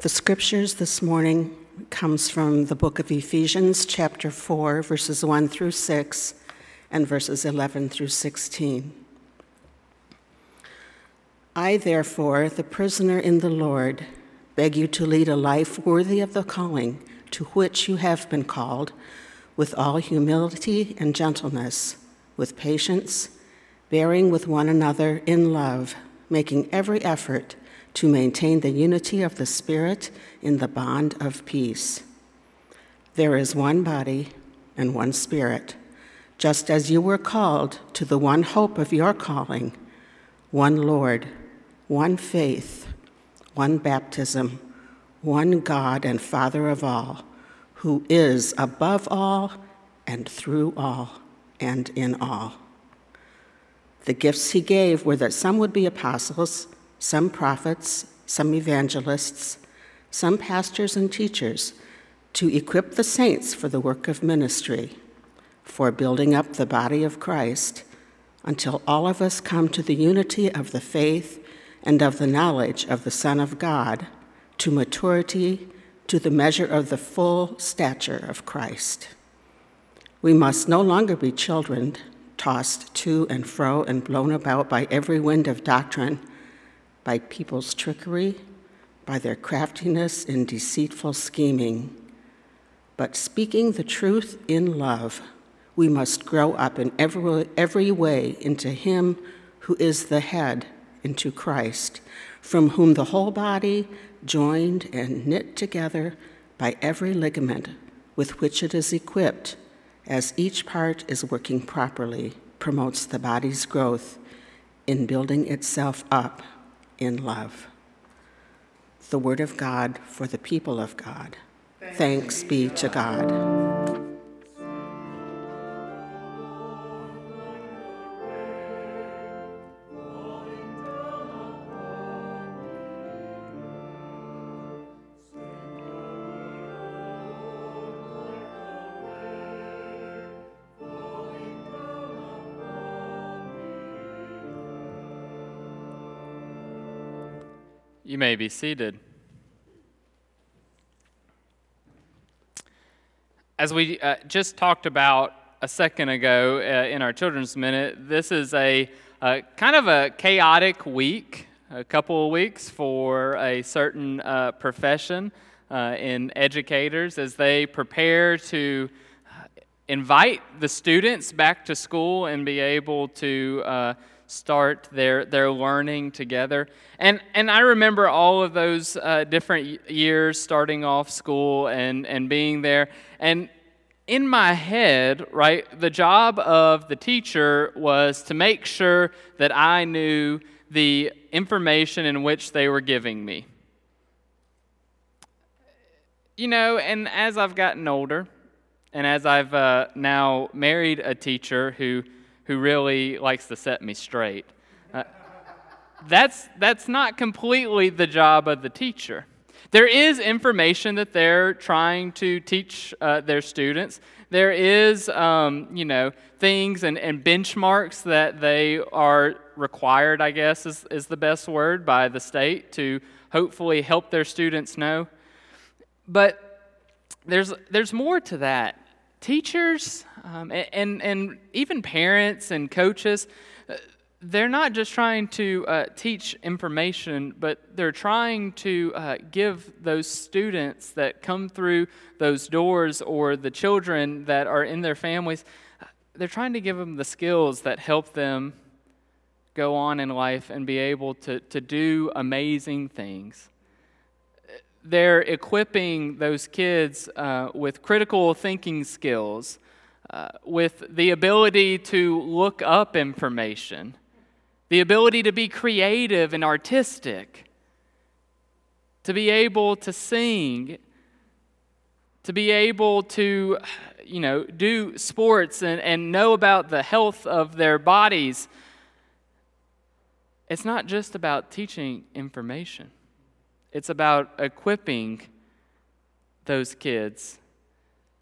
The scriptures this morning comes from the book of Ephesians chapter 4 verses 1 through 6 and verses 11 through 16. I therefore, the prisoner in the Lord, beg you to lead a life worthy of the calling to which you have been called with all humility and gentleness, with patience, bearing with one another in love, making every effort to maintain the unity of the Spirit in the bond of peace. There is one body and one Spirit, just as you were called to the one hope of your calling one Lord, one faith, one baptism, one God and Father of all, who is above all and through all and in all. The gifts he gave were that some would be apostles some prophets, some evangelists, some pastors and teachers, to equip the saints for the work of ministry, for building up the body of Christ, until all of us come to the unity of the faith and of the knowledge of the Son of God, to maturity, to the measure of the full stature of Christ. We must no longer be children, tossed to and fro and blown about by every wind of doctrine by people's trickery, by their craftiness in deceitful scheming. But speaking the truth in love, we must grow up in every, every way into Him who is the head, into Christ, from whom the whole body, joined and knit together by every ligament with which it is equipped, as each part is working properly, promotes the body's growth in building itself up in love. The Word of God for the people of God. Thanks be to God. You may be seated. As we uh, just talked about a second ago uh, in our Children's Minute, this is a uh, kind of a chaotic week, a couple of weeks for a certain uh, profession uh, in educators as they prepare to uh, invite the students back to school and be able to start their, their learning together. And, and I remember all of those uh, different years starting off school and, and being there. And in my head, right, the job of the teacher was to make sure that I knew the information in which they were giving me. You know, and as I've gotten older, and as I've uh, now married a teacher who who really likes to set me straight. Uh, that's, that's not completely the job of the teacher. There is information that they're trying to teach uh, their students. There is, um, you know, things and, and benchmarks that they are required, I guess is, is the best word, by the state to hopefully help their students know. But there's, there's more to that. Teachers um, and, and even parents and coaches, uh, they're not just trying to uh, teach information, but they're trying to uh, give those students that come through those doors or the children that are in their families, uh, they're trying to give them the skills that help them go on in life and be able to, to do amazing things they're equipping those kids uh, with critical thinking skills, uh, with the ability to look up information, the ability to be creative and artistic, to be able to sing, to be able to, you know, do sports and, and know about the health of their bodies. It's not just about teaching information. It's about equipping those kids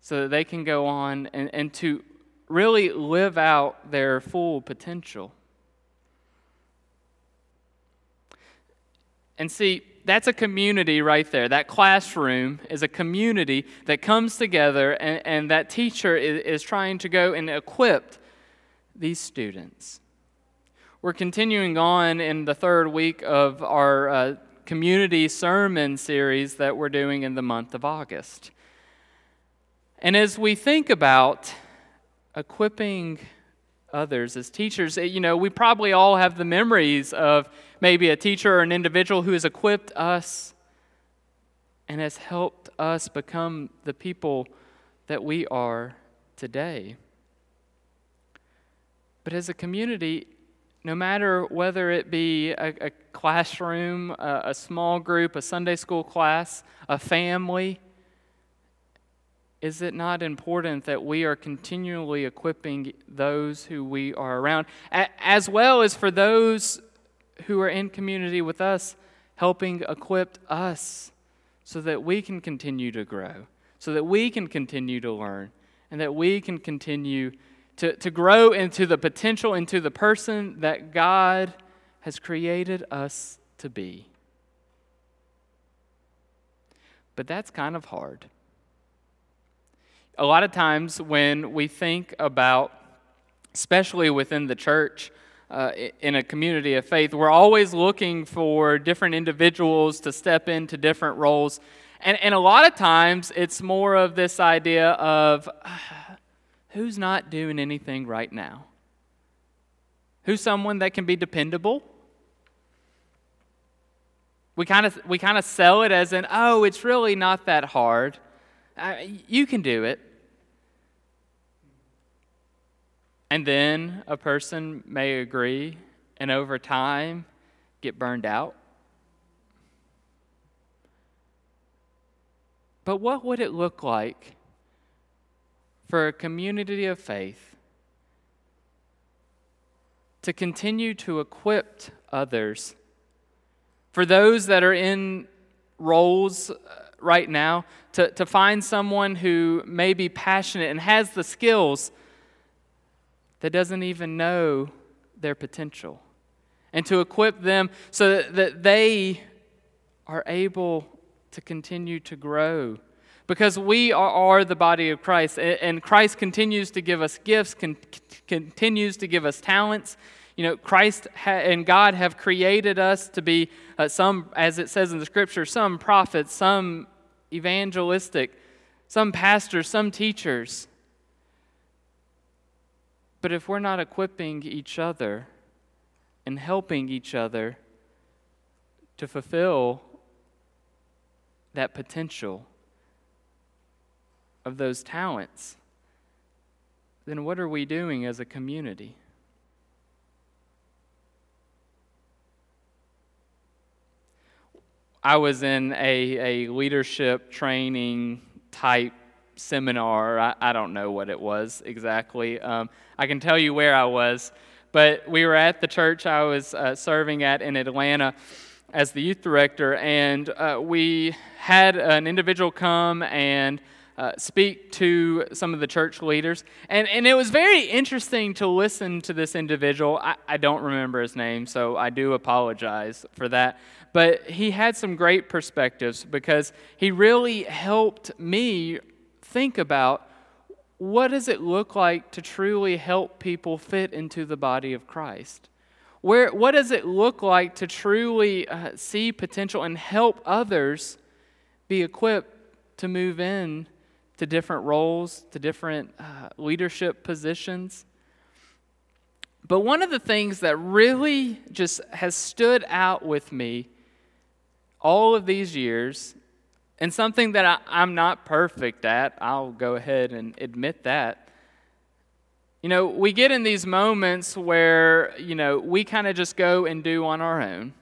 so that they can go on and, and to really live out their full potential. And see, that's a community right there. That classroom is a community that comes together, and, and that teacher is, is trying to go and equip these students. We're continuing on in the third week of our uh, community sermon series that we're doing in the month of August. And as we think about equipping others as teachers, eh, you know, we probably all have the memories of maybe a teacher or an individual who has equipped us and has helped us become the people that we are today. But as a community, no matter whether it be a, a classroom, a, a small group, a Sunday school class, a family, is it not important that we are continually equipping those who we are around, as well as for those who are in community with us, helping equip us so that we can continue to grow, so that we can continue to learn, and that we can continue to, to grow into the potential, into the person that God has created us to be. But that's kind of hard. A lot of times when we think about, especially within the church, uh, in a community of faith, we're always looking for different individuals to step into different roles. And, and a lot of times it's more of this idea of, who's not doing anything right now? Who's someone that can be dependable? We kind of we kind of sell it as an oh, it's really not that hard. Uh, you can do it. And then a person may agree and over time get burned out. But what would it look like for a community of faith to continue to equip others. For those that are in roles uh, right now, to, to find someone who may be passionate and has the skills that doesn't even know their potential. And to equip them so that, that they are able to continue to grow because we are, are, the body of Christ, and Christ continues to give us gifts, con- continues to give us talents. You know, Christ ha- and God have created us to be uh, some, as it says in the scripture, some prophets, some evangelistic, some pastors, some teachers. But if we're not equipping each other and helping each other to fulfill that potential, of those talents, then what are we doing as a community? I was in a, a leadership training type seminar. I, I don't know what it was exactly. Um, I can tell you where I was, but we were at the church I was uh, serving at in Atlanta as the youth director, and uh, we had an individual come and uh, speak to some of the church leaders. And, and it was very interesting to listen to this individual. I, I don't remember his name, so I do apologize for that. But he had some great perspectives because he really helped me think about what does it look like to truly help people fit into the body of Christ? Where, what does it look like to truly uh, see potential and help others be equipped to move in to different roles, to different uh, leadership positions. But one of the things that really just has stood out with me all of these years, and something that I, am not perfect at, I'll go ahead and admit that. You know, we get in these moments where, you know, we kind of just go and do on our own.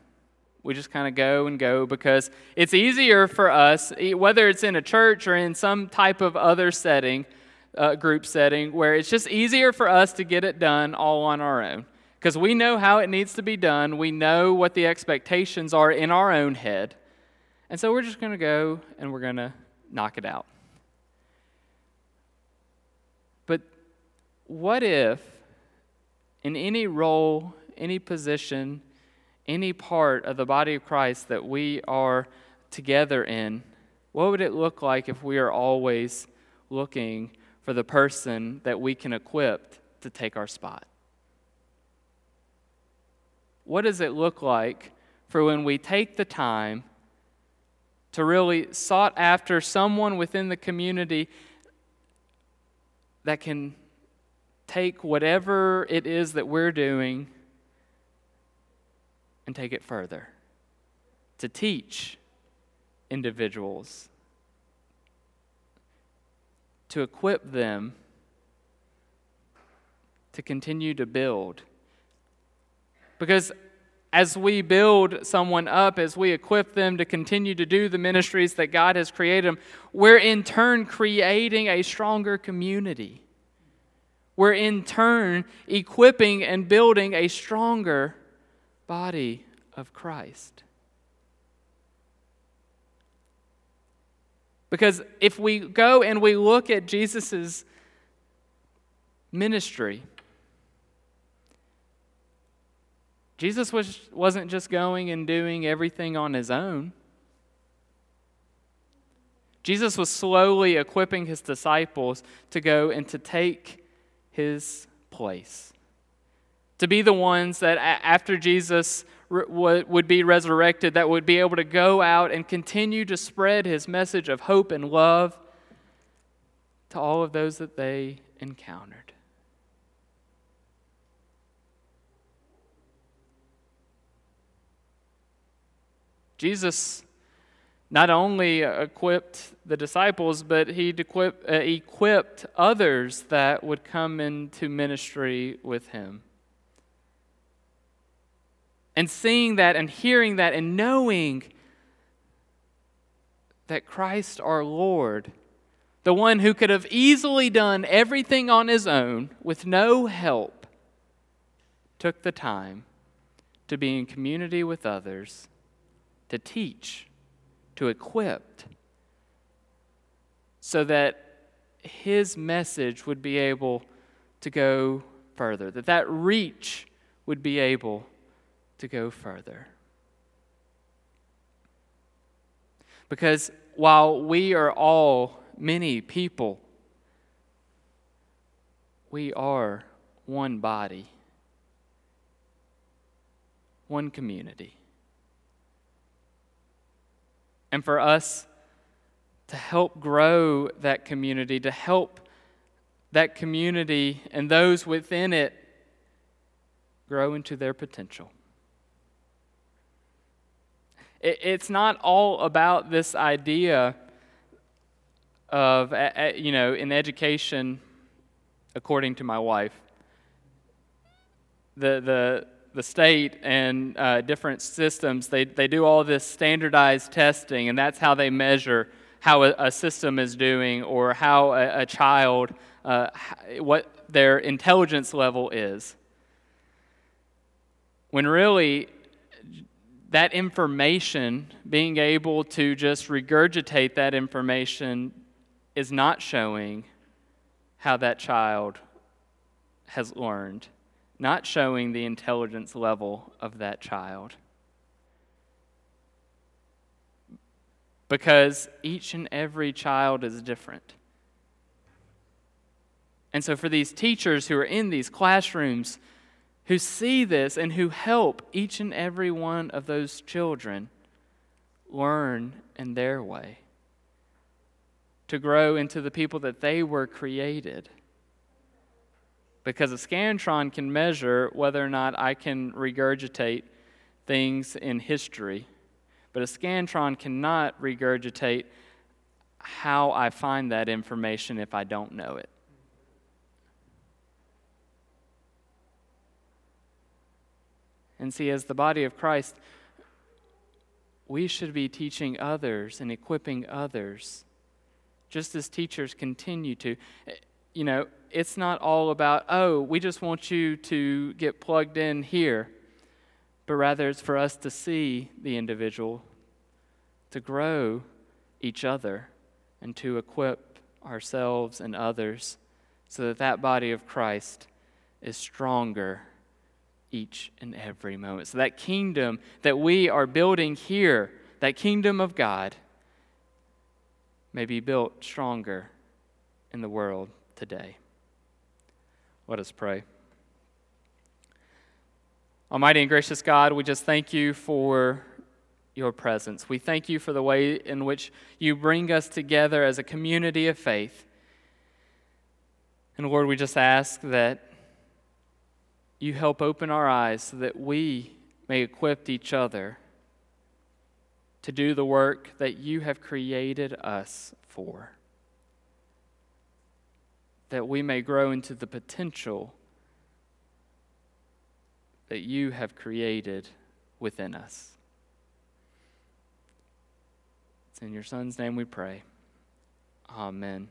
We just kind of go and go because it's easier for us, whether it's in a church or in some type of other setting, uh, group setting, where it's just easier for us to get it done all on our own. Because we know how it needs to be done, we know what the expectations are in our own head. And so we're just going to go and we're going to knock it out. But what if, in any role, any position, any part of the body of Christ that we are together in, what would it look like if we are always looking for the person that we can equip to take our spot? What does it look like for when we take the time to really sought after someone within the community that can take whatever it is that we're doing and take it further. To teach individuals, to equip them to continue to build. Because as we build someone up, as we equip them to continue to do the ministries that God has created them, we're in turn creating a stronger community. We're in turn equipping and building a stronger body of Christ. Because if we go and we look at Jesus' ministry, Jesus was, wasn't just going and doing everything on his own. Jesus was slowly equipping his disciples to go and to take his place. To be the ones that, after Jesus would be resurrected, that would be able to go out and continue to spread his message of hope and love to all of those that they encountered. Jesus not only equipped the disciples, but he equipped, uh, equipped others that would come into ministry with him. And seeing that and hearing that and knowing that Christ our Lord, the one who could have easily done everything on his own with no help, took the time to be in community with others to teach, to equip, so that his message would be able to go further, that that reach would be able to go further. Because while we are all many people, we are one body, one community and for us to help grow that community, to help that community and those within it grow into their potential. It's not all about this idea of, you know, in education, according to my wife, the, the, the state and uh, different systems, they, they do all this standardized testing, and that's how they measure how a, a system is doing or how a, a child, uh, what their intelligence level is. When really, that information, being able to just regurgitate that information, is not showing how that child has learned not showing the intelligence level of that child. Because each and every child is different. And so, for these teachers who are in these classrooms, who see this and who help each and every one of those children learn in their way, to grow into the people that they were created because a scantron can measure whether or not I can regurgitate things in history, but a scantron cannot regurgitate how I find that information if I don't know it. And see, as the body of Christ, we should be teaching others and equipping others, just as teachers continue to. You know, it's not all about, oh, we just want you to get plugged in here, but rather it's for us to see the individual, to grow each other, and to equip ourselves and others so that that body of Christ is stronger each and every moment. So that kingdom that we are building here, that kingdom of God, may be built stronger in the world today. Let us pray. Almighty and gracious God, we just thank you for your presence. We thank you for the way in which you bring us together as a community of faith. And Lord, we just ask that you help open our eyes so that we may equip each other to do the work that you have created us for. That we may grow into the potential that you have created within us. It's in your Son's name we pray. Amen.